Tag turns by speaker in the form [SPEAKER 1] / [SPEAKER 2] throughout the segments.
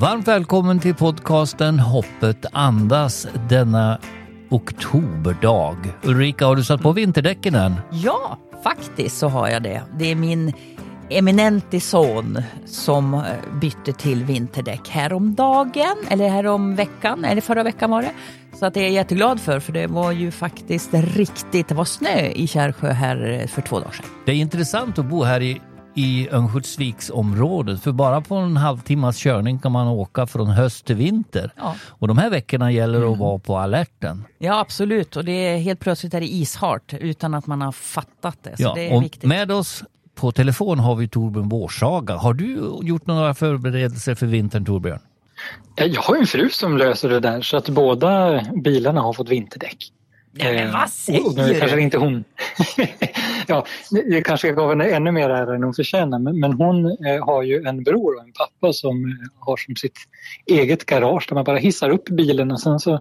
[SPEAKER 1] Varmt välkommen till podcasten Hoppet andas denna oktoberdag. Ulrika, har du satt på vinterdäcken än?
[SPEAKER 2] Ja, faktiskt så har jag det. Det är min eminente son som eh, bytte till vinterdäck häromdagen, eller häromveckan, eller förra veckan var det. Så att det är jag jätteglad för, för det var ju faktiskt riktigt, det var snö i Kärrsjö här eh, för två dagar sedan.
[SPEAKER 1] Det är intressant att bo här i i Örnsköldsviksområdet. För bara på en halvtimmas körning kan man åka från höst till vinter. Ja. Och de här veckorna gäller det att mm. vara på alerten.
[SPEAKER 2] Ja absolut och det är helt plötsligt är det ishart utan att man har fattat det. Så
[SPEAKER 1] ja,
[SPEAKER 2] det är
[SPEAKER 1] och
[SPEAKER 2] viktigt.
[SPEAKER 1] Med oss på telefon har vi Torbjörn Vårsaga. Har du gjort några förberedelser för vintern Torbjörn?
[SPEAKER 3] Jag har en fru som löser det där så att båda bilarna har fått vinterdäck.
[SPEAKER 2] Ja, men vad säger
[SPEAKER 3] och nu kanske inte hon... ja, jag kanske gav henne ännu mer ära än hon förtjänar men, men hon eh, har ju en bror och en pappa som eh, har som sitt eget garage där man bara hissar upp bilen och sen så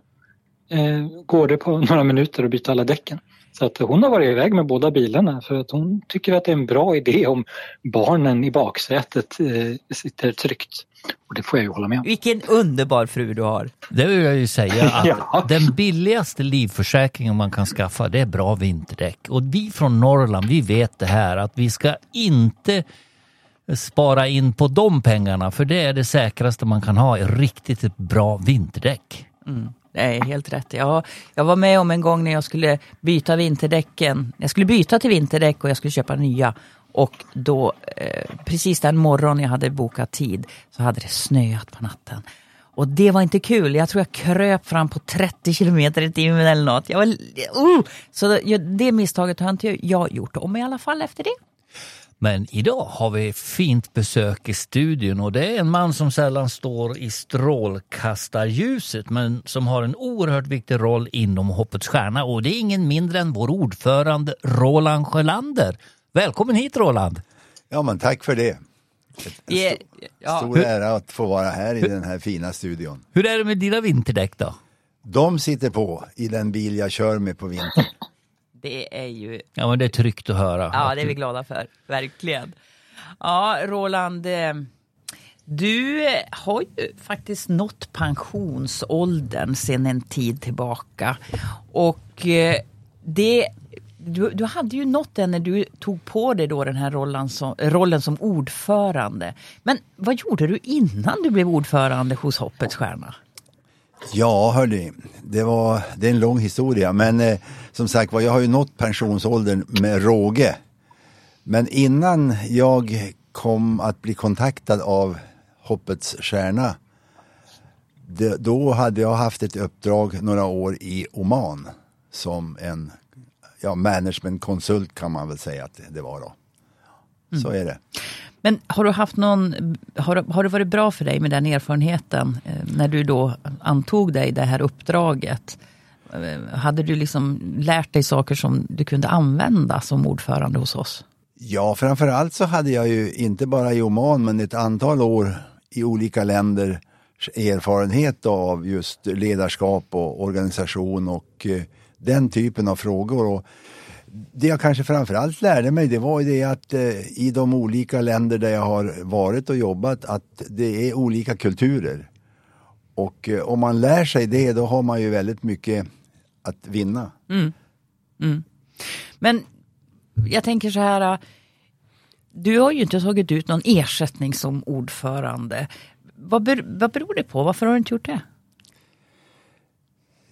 [SPEAKER 3] eh, går det på några minuter att byta alla däcken. Så att hon har varit iväg med båda bilarna för att hon tycker att det är en bra idé om barnen i baksätet eh, sitter tryggt. Och det får jag ju hålla med om.
[SPEAKER 2] Vilken underbar fru du har.
[SPEAKER 1] Det vill jag ju säga att ja. den billigaste livförsäkringen man kan skaffa det är bra vinterdäck. Och vi från Norrland vi vet det här att vi ska inte spara in på de pengarna för det är det säkraste man kan ha, riktigt bra vinterdäck.
[SPEAKER 2] Mm. Det är helt rätt. Jag, jag var med om en gång när jag skulle byta vinterdäcken. Jag skulle byta till vinterdäck och jag skulle köpa nya. Och då, eh, precis den morgon jag hade bokat tid, så hade det snöat på natten. Och det var inte kul. Jag tror jag kröp fram på 30 kilometer i timmen eller något. Jag var, uh! Så det, det misstaget har inte jag gjort om i alla fall efter det.
[SPEAKER 1] Men idag har vi fint besök i studion och det är en man som sällan står i strålkastarljuset men som har en oerhört viktig roll inom Hoppets Stjärna och det är ingen mindre än vår ordförande Roland Sjölander. Välkommen hit Roland!
[SPEAKER 4] Ja men tack för det. Ett, yeah, ja. Stor ära att få vara här i den här fina studion.
[SPEAKER 1] Hur är det med dina vinterdäck då?
[SPEAKER 4] De sitter på i den bil jag kör med på vintern.
[SPEAKER 2] Det är ju...
[SPEAKER 1] Ja, men det är tryggt att höra.
[SPEAKER 2] Ja, det är vi glada för. Verkligen. Ja, Roland. Eh, du har ju faktiskt nått pensionsåldern sedan en tid tillbaka. Och eh, det du, du, hade ju nått den när du tog på dig då den här rollen som, rollen som ordförande. Men vad gjorde du innan du blev ordförande hos Hoppets Stjärna?
[SPEAKER 4] Ja, hörni, det, var, det är en lång historia. Men eh, som sagt var, jag har ju nått pensionsåldern med råge. Men innan jag kom att bli kontaktad av Hoppets Stjärna det, då hade jag haft ett uppdrag några år i Oman som en ja, managementkonsult kan man väl säga att det var då. Så mm. är det.
[SPEAKER 2] Men har du haft någon, har, har det varit bra för dig med den erfarenheten eh, när du då antog dig det här uppdraget? Eh, hade du liksom lärt dig saker som du kunde använda som ordförande hos oss?
[SPEAKER 4] Ja, framförallt så hade jag ju inte bara i Oman men ett antal år i olika länder erfarenhet av just ledarskap och organisation och eh, den typen av frågor. Och det jag kanske framförallt lärde mig det var det att eh, i de olika länder där jag har varit och jobbat att det är olika kulturer. Och eh, om man lär sig det då har man ju väldigt mycket att vinna.
[SPEAKER 2] Mm. Mm. Men jag tänker så här, eh, du har ju inte tagit ut någon ersättning som ordförande. Vad, ber, vad beror det på? Varför har du inte gjort det?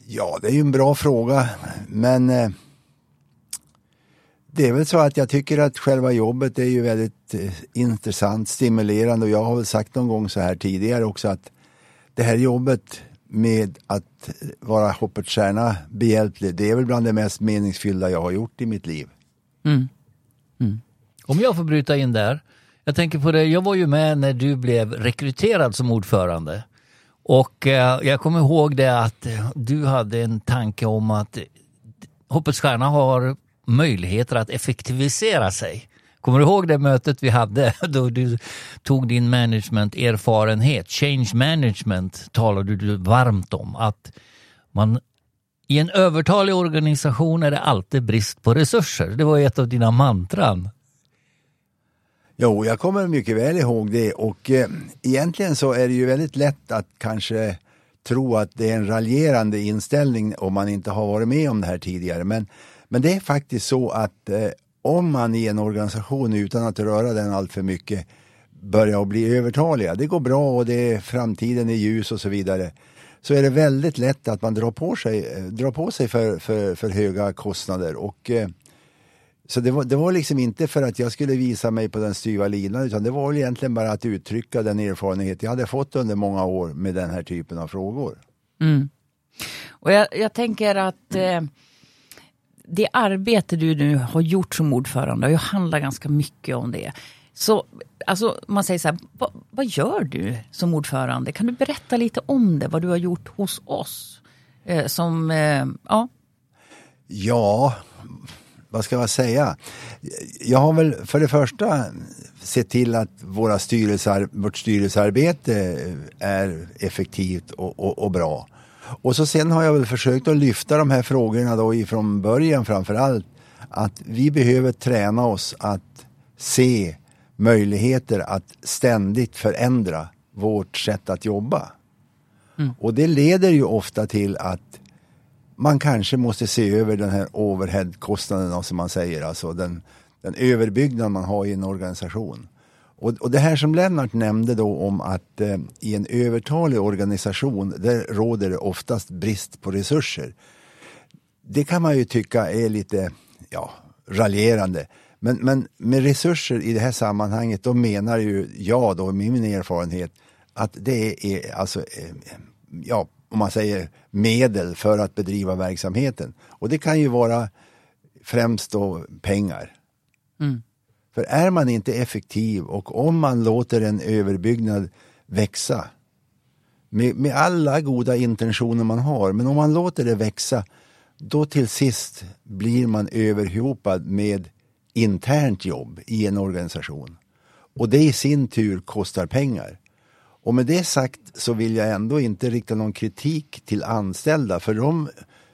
[SPEAKER 4] Ja, det är ju en bra fråga. Men eh, det är väl så att jag tycker att själva jobbet är ju väldigt eh, intressant, stimulerande och jag har väl sagt någon gång så här tidigare också att det här jobbet med att vara Hoppets stjärna behjälplig, det är väl bland det mest meningsfyllda jag har gjort i mitt liv.
[SPEAKER 1] Mm. Mm. Om jag får bryta in där. Jag tänker på det, jag var ju med när du blev rekryterad som ordförande. Och eh, jag kommer ihåg det att eh, du hade en tanke om att Hoppets stjärna har möjligheter att effektivisera sig. Kommer du ihåg det mötet vi hade då du tog din management-erfarenhet, change management talade du varmt om. Att man i en övertalig organisation är det alltid brist på resurser. Det var ett av dina mantran.
[SPEAKER 4] Jo, jag kommer mycket väl ihåg det och eh, egentligen så är det ju väldigt lätt att kanske tro att det är en raljerande inställning om man inte har varit med om det här tidigare. Men, men det är faktiskt så att eh, om man i en organisation utan att röra den allt för mycket börjar bli övertaliga, det går bra och det är framtiden är ljus och så vidare, så är det väldigt lätt att man drar på sig, eh, drar på sig för, för, för höga kostnader. Och, eh, så det var, det var liksom inte för att jag skulle visa mig på den styva linan utan det var egentligen bara att uttrycka den erfarenhet jag hade fått under många år med den här typen av frågor.
[SPEAKER 2] Mm. Och jag, jag, tänker att eh, det arbete du nu har gjort som ordförande, och jag handlar ganska mycket om det. Så alltså, man säger så här, vad, vad gör du som ordförande? Kan du berätta lite om det, vad du har gjort hos oss? Eh, som, eh, ja.
[SPEAKER 4] Ja, vad ska jag säga? Jag har väl för det första sett till att våra styrelsear, vårt styrelsearbete är effektivt och, och, och, bra. Och så sen har jag väl försökt att lyfta de här frågorna då ifrån början framför allt. Att vi behöver träna oss att se möjligheter att ständigt förändra vårt sätt att jobba. Mm. Och det leder ju ofta till att man kanske måste se över den här overheadkostnaden som man säger, alltså den, den överbyggnad man har i en organisation. Och, och det här som Lennart nämnde då om att eh, i en övertalig organisation där råder det oftast brist på resurser. Det kan man ju tycka är lite ja, raljerande. Men, men med resurser i det här sammanhanget då menar ju jag då med min erfarenhet att det är alltså eh, ja, om man säger medel för att bedriva verksamheten. Och det kan ju vara främst då pengar. Mm. För är man inte effektiv och om man låter en överbyggnad växa med, med alla goda intentioner man har, men om man låter det växa då till sist blir man överhopad med internt jobb i en organisation. Och det i sin tur kostar pengar. Och med det sagt så vill jag ändå inte rikta någon kritik till anställda för de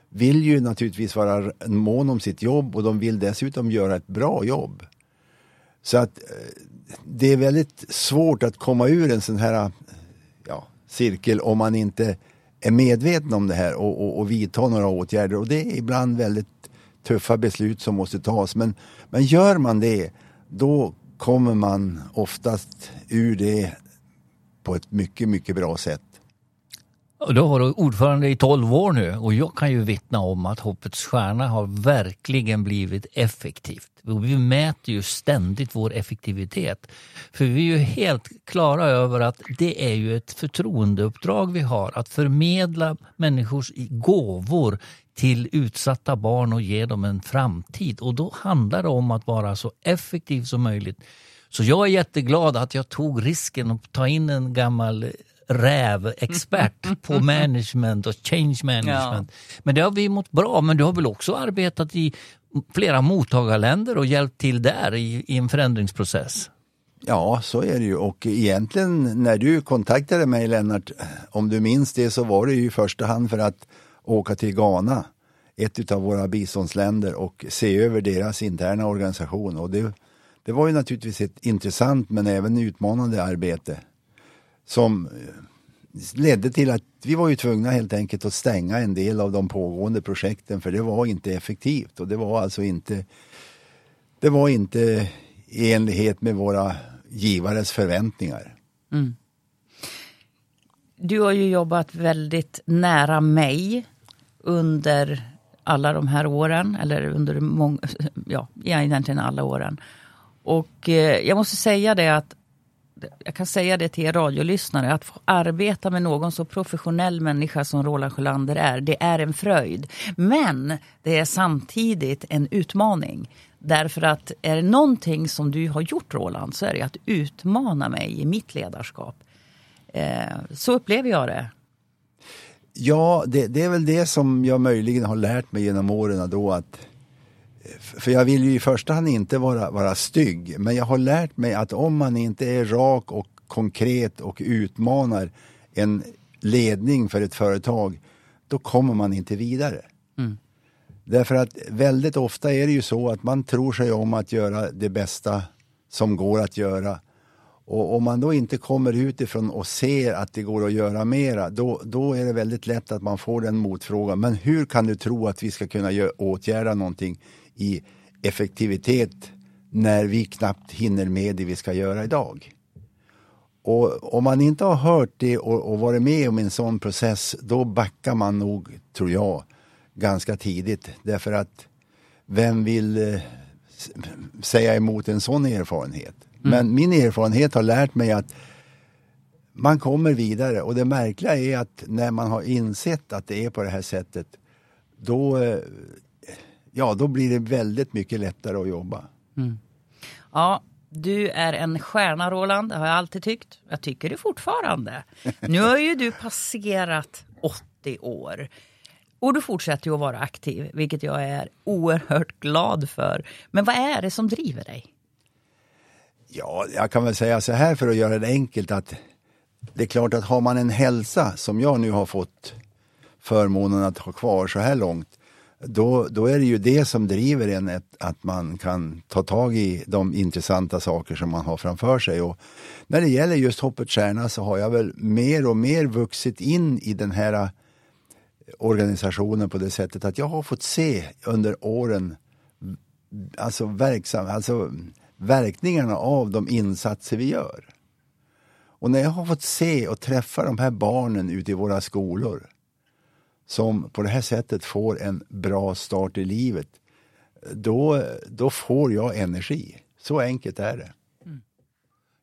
[SPEAKER 4] vill ju naturligtvis vara mån om sitt jobb och de vill dessutom göra ett bra jobb. Så att eh, det är väldigt svårt att komma ur en sån här ja, cirkel om man inte är medveten om det här och, och, och vidta några åtgärder. Och det är ibland väldigt tuffa beslut som måste tas. Men, men gör man det, då kommer man oftast ur det på ett mycket, mycket bra sätt.
[SPEAKER 1] Du har varit ordförande i 12 år nu och jag kan ju vittna om att Hoppets Stjärna har verkligen blivit effektivt. Vi mäter ju ständigt vår effektivitet. För vi är ju helt klara över att det är ju ett förtroendeuppdrag vi har att förmedla människors gåvor till utsatta barn och ge dem en framtid. Och då handlar det om att vara så effektiv som möjligt. Så jag är jätteglad att jag tog risken att ta in en gammal rävexpert på management och change management. Ja. Men det har vi mått bra. Men du har väl också arbetat i flera mottagarländer och hjälpt till där i, i en förändringsprocess?
[SPEAKER 4] Ja, så är det ju. Och egentligen när du kontaktade mig Lennart, om du minns det, så var det ju i första hand för att åka till Ghana, ett av våra biståndsländer och se över deras interna organisation. Och det, det var ju naturligtvis ett intressant men även utmanande arbete som ledde till att vi var ju tvungna helt enkelt att stänga en del av de pågående projekten för det var inte effektivt och det var alltså inte det var inte i enlighet med våra givares förväntningar. Mm.
[SPEAKER 2] Du har ju jobbat väldigt nära mig under alla de här åren, eller under många, ja, egentligen alla åren. Och eh, jag måste säga det att jag kan säga det till er radiolyssnare, att få arbeta med någon så professionell människa som Roland Sjölander är, det är en fröjd. Men det är samtidigt en utmaning. Därför att är det någonting som du har gjort Roland, så är det att utmana mig i mitt ledarskap. Eh, så upplever jag det.
[SPEAKER 4] Ja, det, det, är väl det som jag möjligen har lärt mig genom åren då att för jag vill ju i första hand inte vara, vara stygg, men jag har lärt mig att om man inte är rak och konkret och utmanar en ledning för ett företag, då kommer man inte vidare. Mm. Därför att väldigt ofta är det ju så att man tror sig om att göra det bästa som går att göra. Och om man då inte kommer utifrån och ser att det går att göra mera, då, då är det väldigt lätt att man får den motfrågan. Men hur kan du tro att vi ska kunna åtgärda någonting i effektivitet när vi knappt hinner med det vi ska göra idag? Och om man inte har hört det och, och varit med om en sån process, då backar man nog, tror jag, ganska tidigt. Därför att vem vill eh, säga emot en sån erfarenhet? Men min erfarenhet har lärt mig att man kommer vidare och det märkliga är att när man har insett att det är på det här sättet, då, eh, ja, då blir det väldigt mycket lättare att jobba.
[SPEAKER 2] Ja, du är en stjärna Roland, det har jag alltid tyckt. Jag tycker det fortfarande. Nu har ju du passerat 80 år. Och du fortsätter ju att vara aktiv, vilket jag är oerhört glad för. Men vad är det som driver dig?
[SPEAKER 4] Ja, jag kan väl säga så här för att göra det enkelt att det är klart att har man en hälsa som jag nu har fått förmånen att ha kvar så här långt, då, då är det ju det som driver en ett, att man kan ta tag i de intressanta saker som man har framför sig. Och när det gäller just Hoppets Stjärna så har jag väl mer och mer vuxit in i den här eh, organisationen på det sättet att jag har fått se under åren alltså, verksam, alltså verkningarna av de insatser vi gör. Och när jag har fått se och träffa de här barnen ute i våra skolor som på det här sättet får en bra start i livet, då, då får jag energi. Så enkelt är det.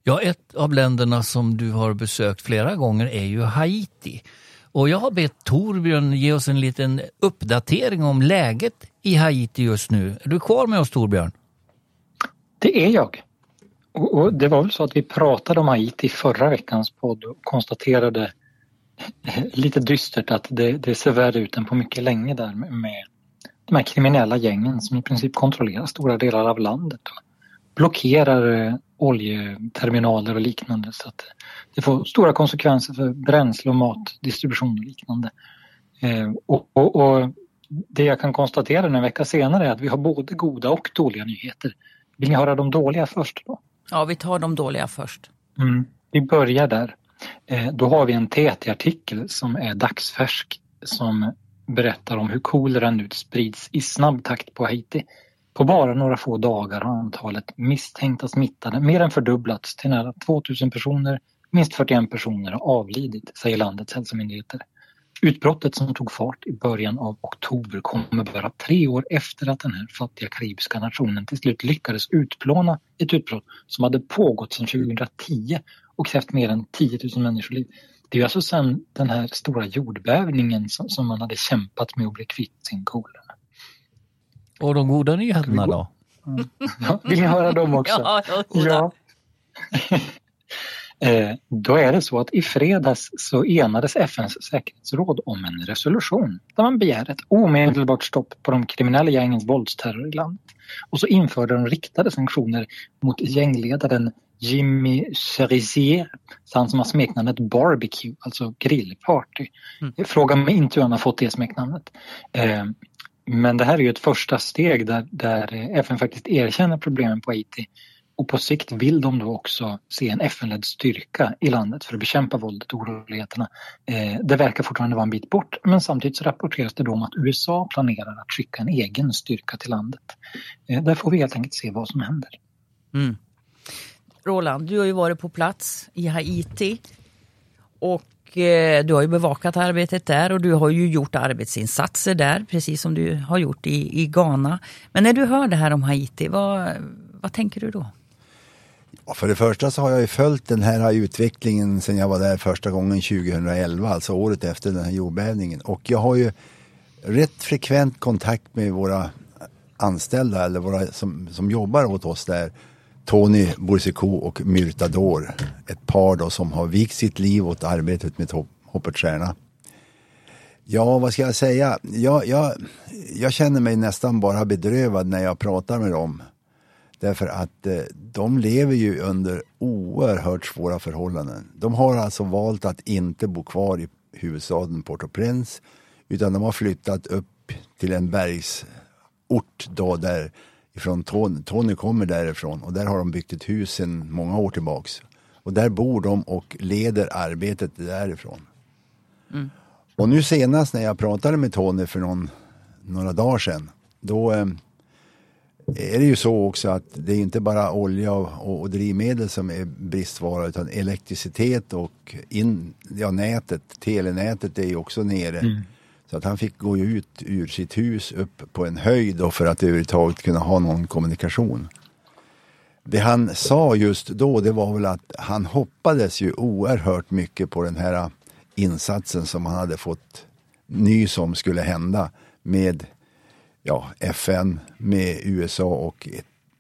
[SPEAKER 1] Ja, ett av länderna som du har besökt flera gånger är ju Haiti. Och jag har bett Torbjörn ge oss en liten uppdatering om läget i Haiti just nu. Är du kvar med oss Torbjörn?
[SPEAKER 3] Det är jag. Och, och det var väl så att vi pratade om Haiti i förra veckans podd och konstaterade lite dystert att det, det ser värre ut än på mycket länge där med, de här kriminella gängen som i princip kontrollerar stora delar av landet och blockerar eh, oljeterminaler och liknande så att det får stora konsekvenser för bränsle och matdistribution och liknande. Eh, och, och, och det jag kan konstatera en vecka senare är att vi har både goda och dåliga nyheter. Vill ni höra de dåliga först då?
[SPEAKER 2] Ja, vi tar de dåliga först.
[SPEAKER 3] Mm. Vi börjar där. Eh, då har vi en TT-artikel som är dagsfärsk som berättar om hur koleran nu sprids i snabb takt på Haiti. På bara några få dagar har antalet misstänkta smittade mer än fördubblats till nära 2000 personer. Minst 41 personer har avlidit, säger landets hälsomyndigheter. Utbrottet som tog fart i början av oktober kommer bara tre år efter att den här fattiga karibiska nationen till slut lyckades utplåna ett utbrott som hade pågått sedan 2010 och krävt mer än 10 000 människoliv. Det är alltså sedan den här stora jordbävningen som, som man hade kämpat med att bli kvitt sin kolera.
[SPEAKER 1] Och de goda nyheterna då?
[SPEAKER 3] Ja, vill ni höra dem också?
[SPEAKER 2] Ja. Ja.
[SPEAKER 3] Eh, Då är det så att i fredags så enades FNs säkerhetsråd om en resolution där man begär ett omedelbart stopp på de kriminella gängens våldsterror i landet. Och så införde de riktade sanktioner mot gängledaren Jimmy Cherizier, han som har smeknamnet Barbecue, alltså grillparty. Fråga mig inte hur han har fått det smeknamnet. Eh, Men det här är ju ett första steg där, där FN faktiskt erkänner problemen på Haiti och på sikt vill de då också se en FN-ledd styrka i landet för att bekämpa våldet och oroligheterna. Eh, det verkar fortfarande vara en bit bort men samtidigt så rapporteras det då om att USA planerar att skicka en egen styrka till landet. Eh, där får vi helt enkelt se vad som händer.
[SPEAKER 2] Mm. Roland, du har ju varit på plats i Haiti och eh, du har ju bevakat arbetet där och du har ju gjort arbetsinsatser där precis som du har gjort i, i Ghana. Men när du hör det här om Haiti, vad, vad tänker du då?
[SPEAKER 4] För det första så har jag ju följt den här utvecklingen sedan jag var där första gången 2011, alltså året efter den här jordbävningen. Och jag har ju rätt frekvent kontakt med våra anställda eller våra som, som jobbar åt oss där. Tony Boursico och Myrta Dår, ett par då som har vikt sitt liv åt arbetet med Hoppets Stjärna. Ja, vad ska jag säga? Jag, jag, jag känner mig nästan bara bedrövad när jag pratar med dem. Därför att eh, de lever ju under oerhört svåra förhållanden. De har alltså valt att inte bo kvar i huvudstaden Port-au-Prince utan de har flyttat upp till en bergsort då där Ifrån Tony, Tony kommer därifrån och där har de byggt ett hus sedan många år tillbaks. Och där bor de och leder arbetet därifrån. Mm. Och nu senast när jag pratade med Tony för någon, några dagar sedan, då eh, är det ju så också att det är inte bara olja och, och drivmedel som är bristvara utan elektricitet och in, ja, nätet, telenätet är ju också nere. Mm. Så att han fick gå ut ur sitt hus upp på en höjd för att överhuvudtaget kunna ha någon kommunikation. Det han sa just då det var väl att han hoppades ju oerhört mycket på den här insatsen som han hade fått nys om skulle hända med ja, FN, med USA och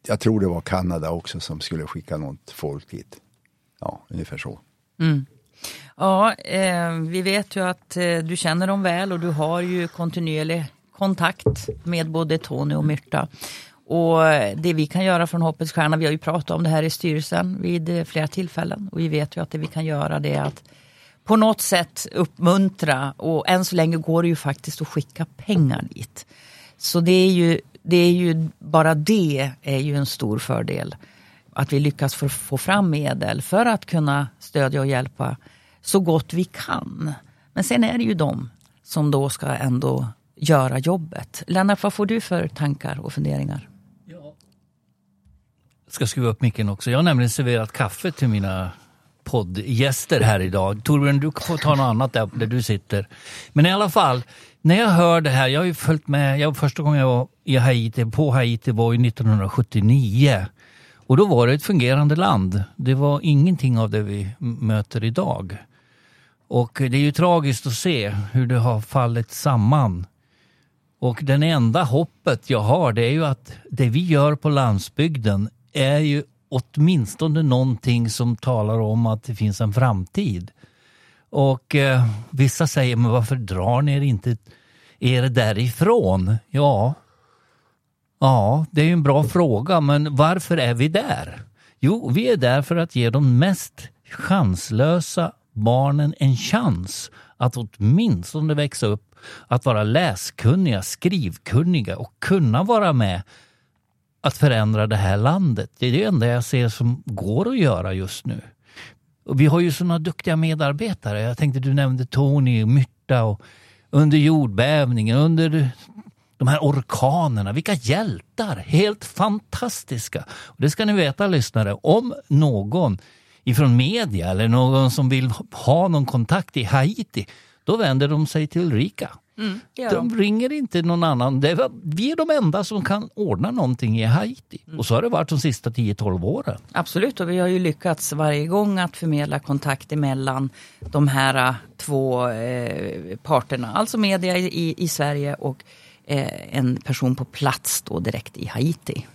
[SPEAKER 4] jag tror det var Kanada också som skulle skicka något folk dit. Ja, ungefär så.
[SPEAKER 2] Mm. Ja, eh, vi vet ju att eh, du känner dem väl och du har ju kontinuerlig kontakt med både Tony och Myrta. Och eh, det vi kan göra från Hoppets Stjärna, vi har ju pratat om det här i styrelsen vid eh, flera tillfällen och vi vet ju att det vi kan göra det är att på något sätt uppmuntra och än så länge går det ju faktiskt att skicka pengar dit. Så det är ju, det är ju bara det är ju en stor fördel. Att vi lyckas få, fram medel för att kunna stödja och hjälpa så gott vi kan. Men sen är det ju de som då ska ändå göra jobbet. Lennart, vad får du för tankar och funderingar?
[SPEAKER 1] Jag ska skruva upp micken också. Jag har nämligen serverat kaffe till mina poddgäster här idag. Torbjörn, du får ta något annat där, där du sitter. Men i alla fall, när jag hör det här, jag har ju följt med, jag, första gången jag var i Haiti, på Haiti var ju 1979. Och då var det ett fungerande land. Det var ingenting av det vi möter idag. Och det är ju tragiskt att se hur det har fallit samman. Och den enda hoppet jag har det är ju att det vi gör på landsbygden är ju åtminstone någonting som talar om att det finns en framtid. Och eh, vissa säger, men varför drar ni er inte er därifrån? Ja, ja, det är ju en bra fråga, men varför är vi där? Jo, vi är där för att ge de mest chanslösa barnen en chans att åtminstone växa upp, att vara läskunniga, skrivkunniga och kunna vara med att förändra det här landet. Det är det enda jag ser som går att göra just nu. Och vi har ju sådana duktiga medarbetare. Jag tänkte du nämnde Tony och Myrta och under jordbävningen, under de här orkanerna. Vilka hjältar! Helt fantastiska. Och det ska ni veta lyssnare, om någon ifrån media eller någon som vill ha någon kontakt i Haiti, då vänder de sig till Ulrika. Mm, de. de ringer inte någon annan. Är, vi är de enda som kan ordna någonting i Haiti. Mm. Och så har det varit de sista 10-12 åren.
[SPEAKER 2] Absolut, och vi har ju lyckats varje gång att förmedla kontakt mellan de här äh, två eh, parterna. Alltså media i, i Sverige och Eh, en person på plats då direkt i Haiti.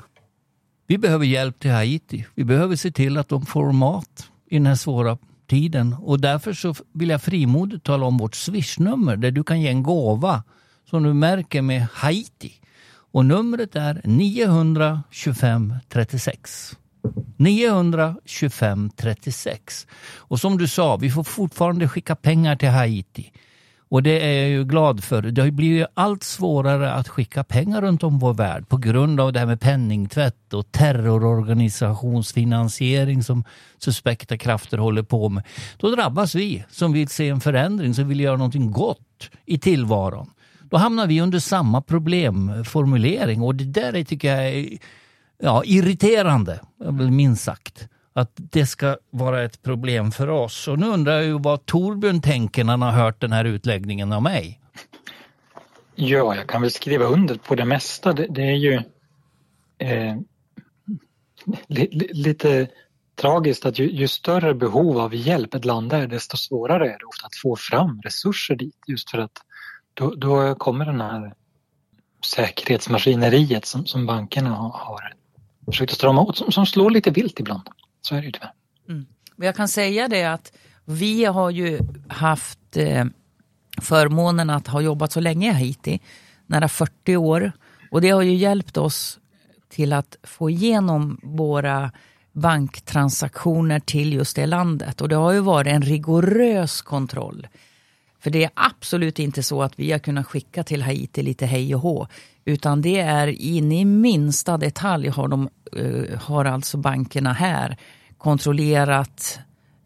[SPEAKER 1] Vi behöver hjälp till Haiti. Vi behöver se till att de får mat i den här svåra tiden. Och därför så vill jag frimodigt tala om vårt swishnummer där du kan ge en gåva som du märker med Haiti. Och numret är 925 36. 925 36. Och som du sa, vi får fortfarande skicka pengar till Haiti. Och det är jag ju glad för. Det har blivit allt svårare att skicka pengar runt om vår värld på grund av det här med penningtvätt och terrororganisationsfinansiering som suspekta krafter håller på med. Då drabbas vi som vill se en förändring, som vill göra någonting gott i tillvaron. Då hamnar vi under samma problemformulering och det där tycker jag är ja, irriterande, minst sagt att det ska vara ett problem för oss. Och nu undrar jag ju vad Torbjörn tänker när han har hört den här utläggningen av mig.
[SPEAKER 3] Ja, jag kan väl skriva under på det mesta. Det, det är ju eh, li, li, lite tragiskt att ju, ju, större behov av hjälp ett land är, desto svårare är det ofta att få fram resurser dit. Just för att då, då kommer den här säkerhetsmaskineriet som, som bankerna har, har försökt strama åt, som, som slår lite vilt ibland. Så är det ju tyvärr.
[SPEAKER 2] Mm. Jag kan säga det att vi har ju haft eh, förmånen att ha jobbat så länge i Haiti, nära 40 år. Och det har ju hjälpt oss till att få igenom våra banktransaktioner till just det landet. Och det har ju varit en rigorös kontroll. För det är absolut inte så att vi har kunnat skicka till Haiti lite hej och hå. Utan det är in i minsta detalj har, de, uh, har alltså bankerna här kontrollerat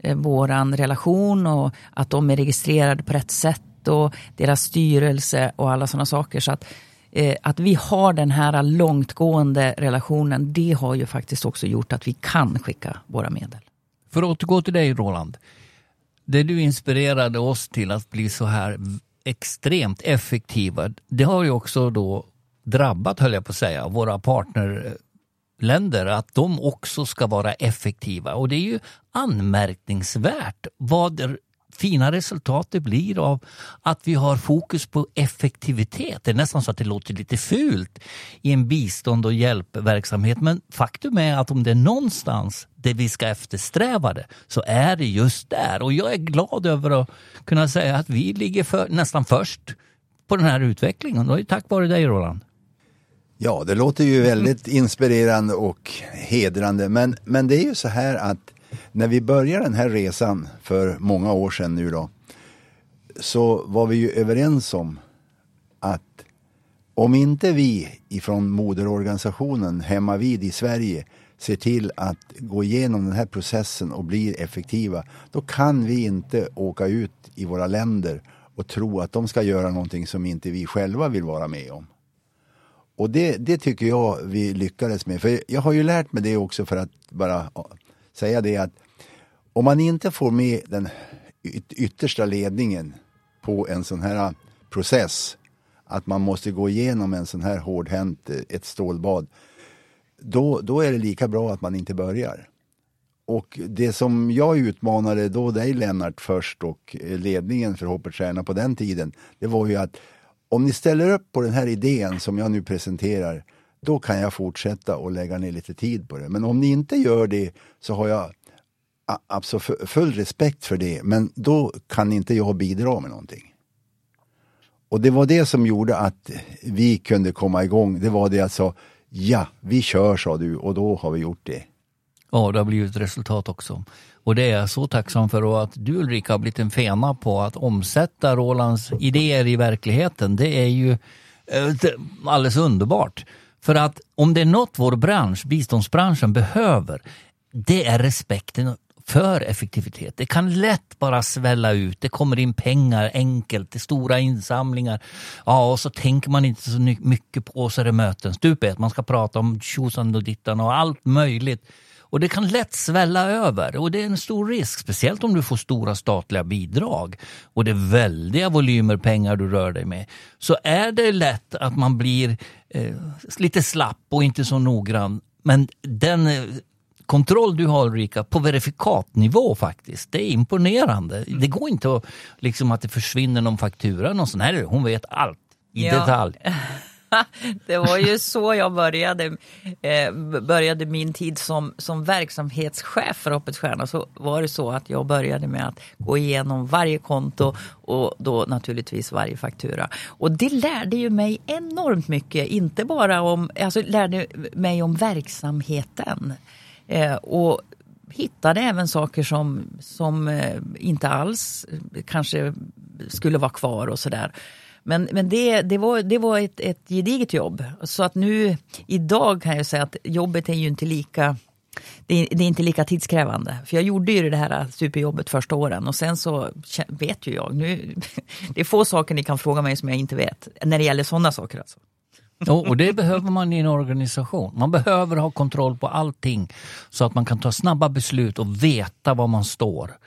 [SPEAKER 2] uh, våran relation och att de är registrerade på rätt sätt och deras styrelse och alla sådana saker. Så att, eh, att vi har den här långtgående relationen, det har ju faktiskt också gjort att vi kan skicka våra medel.
[SPEAKER 1] För att återgå till dig Roland. Det du inspirerade oss till att bli så här extremt effektiva, det har ju också då drabbat, höll jag på att säga, våra partnerländer att de också ska vara effektiva. Och det är ju anmärkningsvärt vad fina resultat det blir av att vi har fokus på effektivitet. Det är nästan så att det låter lite fult i en bistånd och hjälpverksamhet. Men faktum är att om det är någonstans det vi ska eftersträva det så är det just där. Och jag är glad över att kunna säga att vi ligger för, nästan först på den här utvecklingen. Och det är tack vare dig Roland.
[SPEAKER 4] Ja, det låter ju väldigt inspirerande och hedrande. Men, men det är ju så här att när vi började den här resan för många år sedan nu då, så var vi ju överens om att om inte vi ifrån moderorganisationen hemma vid i Sverige ser till att gå igenom den här processen och blir effektiva, då kan vi inte åka ut i våra länder och tro att de ska göra någonting som inte vi själva vill vara med om. Och det, det tycker jag vi lyckades med. För jag har ju lärt mig det också för att bara säga det att om man inte får med den yttersta ledningen på en sån här process, att man måste gå igenom en sån här hårdhänt, ett stålbad, då, då är det lika bra att man inte börjar. Och det som jag utmanade då dig Lennart först och ledningen för Hoppet Stjärna på den tiden, det var ju att om ni ställer upp på den här idén som jag nu presenterar, då kan jag fortsätta och lägga ner lite tid på det. Men om ni inte gör det så har jag absolut alltså full respekt för det, men då kan inte jag bidra med någonting. Och det var det som gjorde att vi kunde komma igång. Det var det jag sa, ja, vi kör sa du och då har vi gjort det.
[SPEAKER 1] Ja, det har blivit resultat också. Och det är jag så tacksam för och att du Ulrika har blivit en fena på att omsätta Rolands idéer i verkligheten. Det är ju eh, alldeles underbart. För att om det är något vår bransch, biståndsbranschen, behöver, det är respekten för effektivitet. Det kan lätt bara svälla ut. Det kommer in pengar enkelt, det är stora insamlingar. Ja, och så tänker man inte så mycket på så är det möten. Stup ett, man ska prata om tjosan och dittan och allt möjligt. Och det kan lätt svälla över och det är en stor risk, speciellt om du får stora statliga bidrag och det är väldiga volymer pengar du rör dig med. Så är det lätt att man blir eh, lite slapp och inte så noggrann. Men den eh, kontroll du har Ulrika, på verifikatnivå faktiskt. Det är imponerande. Det går inte att, liksom, att det försvinner någon faktura. Någon sån här, hon vet allt i ja. detalj.
[SPEAKER 2] det var ju så jag började, eh, började min tid som, som verksamhetschef för Hoppets Stjärna. Så var det så att jag började med att gå igenom varje konto och då naturligtvis varje faktura. Och det lärde ju mig enormt mycket, inte bara om, alltså lärde mig om verksamheten. Eh, och hittade även saker som, som eh, inte alls eh, kanske skulle vara kvar och sådär. Men, men det, det var, det var ett, ett gediget jobb. Så att nu idag kan jag säga att jobbet är ju inte lika det är, det är, inte lika tidskrävande. För jag gjorde ju det här superjobbet första åren och sen så vet ju jag. Nu, det är få saker ni kan fråga mig som jag inte vet. När det gäller sådana saker alltså.
[SPEAKER 1] Och det behöver man i en organisation. Man behöver ha kontroll på allting så att man kan ta snabba beslut och veta var man står.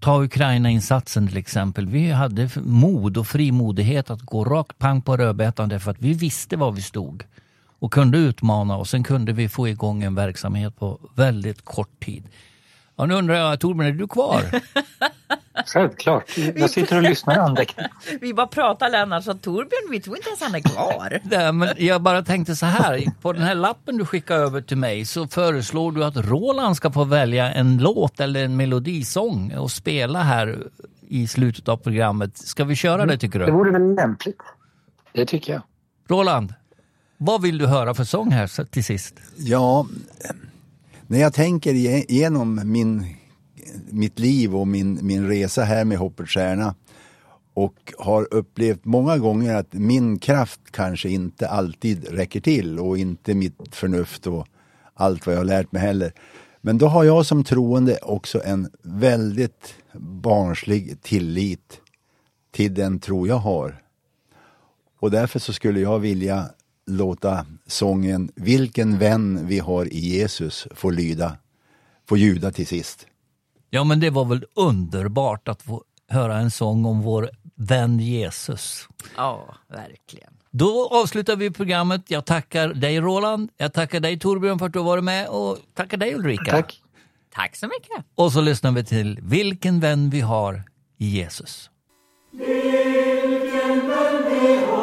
[SPEAKER 1] Ta Ukraina-insatsen till exempel. Vi hade mod och frimodighet att gå rakt pang på rödbetan därför att vi visste var vi stod och kunde utmana och sen kunde vi få igång en verksamhet på väldigt kort tid. Ja, nu undrar jag, Torbjörn, är du kvar?
[SPEAKER 3] Självklart. Jag sitter och lyssnar andäktigt.
[SPEAKER 2] Vi bara pratar Lennart, så Torbjörn, vi tror inte ens han är kvar.
[SPEAKER 1] Nej, men jag bara tänkte så här, på den här lappen du skickar över till mig så föreslår du att Roland ska få välja en låt eller en melodisång och spela här i slutet av programmet. Ska vi köra det tycker du?
[SPEAKER 3] Det vore väl lämpligt. Det tycker jag.
[SPEAKER 1] Roland, vad vill du höra för sång här till sist?
[SPEAKER 4] Ja, när jag tänker igenom min, mitt liv och min, min resa här med Hoppets Stjärna och har upplevt många gånger att min kraft kanske inte alltid räcker till och inte mitt förnuft och allt vad jag har lärt mig heller. Men då har jag som troende också en väldigt barnslig tillit till den tro jag har. Och därför så skulle jag vilja låta sången Vilken vän vi har i Jesus få lyda, få ljuda till sist.
[SPEAKER 1] Ja, men det var väl underbart att få höra en sång om vår vän Jesus.
[SPEAKER 2] Ja, verkligen.
[SPEAKER 1] Då avslutar vi programmet. Jag tackar dig Roland, jag tackar dig Torbjörn för att du har varit med och tackar dig Ulrika.
[SPEAKER 3] Tack.
[SPEAKER 2] Tack så mycket.
[SPEAKER 1] Och så lyssnar vi till Vilken vän vi har i Jesus.
[SPEAKER 5] Har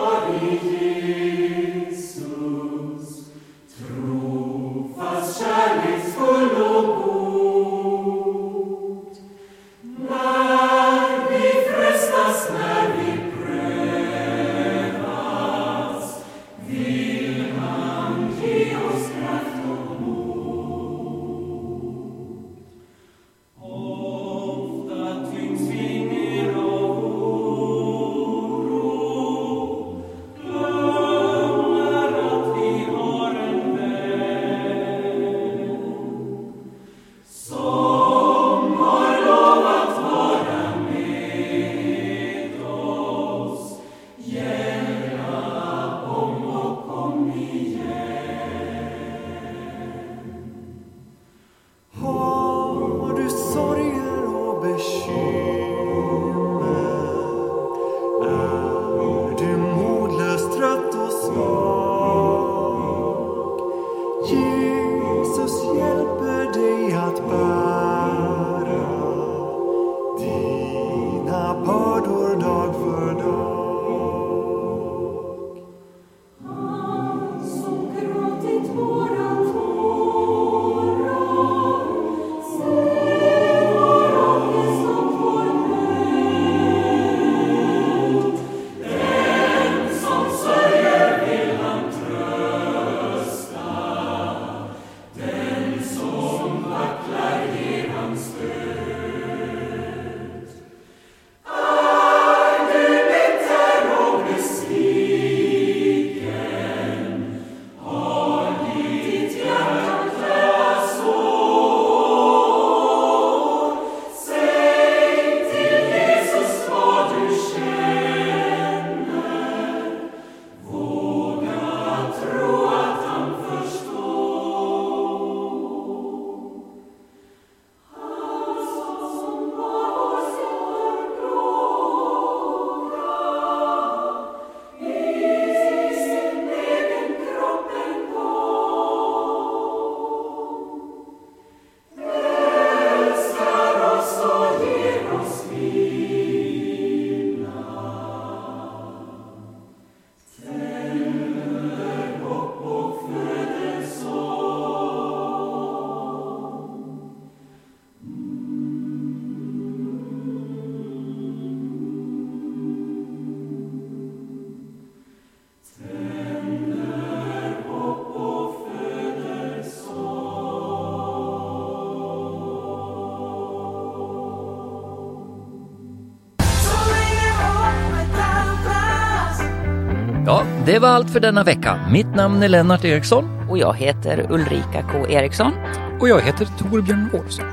[SPEAKER 1] det var allt för denna vecka. Mitt namn är Lennart Eriksson.
[SPEAKER 2] Och jag heter Ulrika K Eriksson.
[SPEAKER 6] Och jag heter Torbjörn Olsson.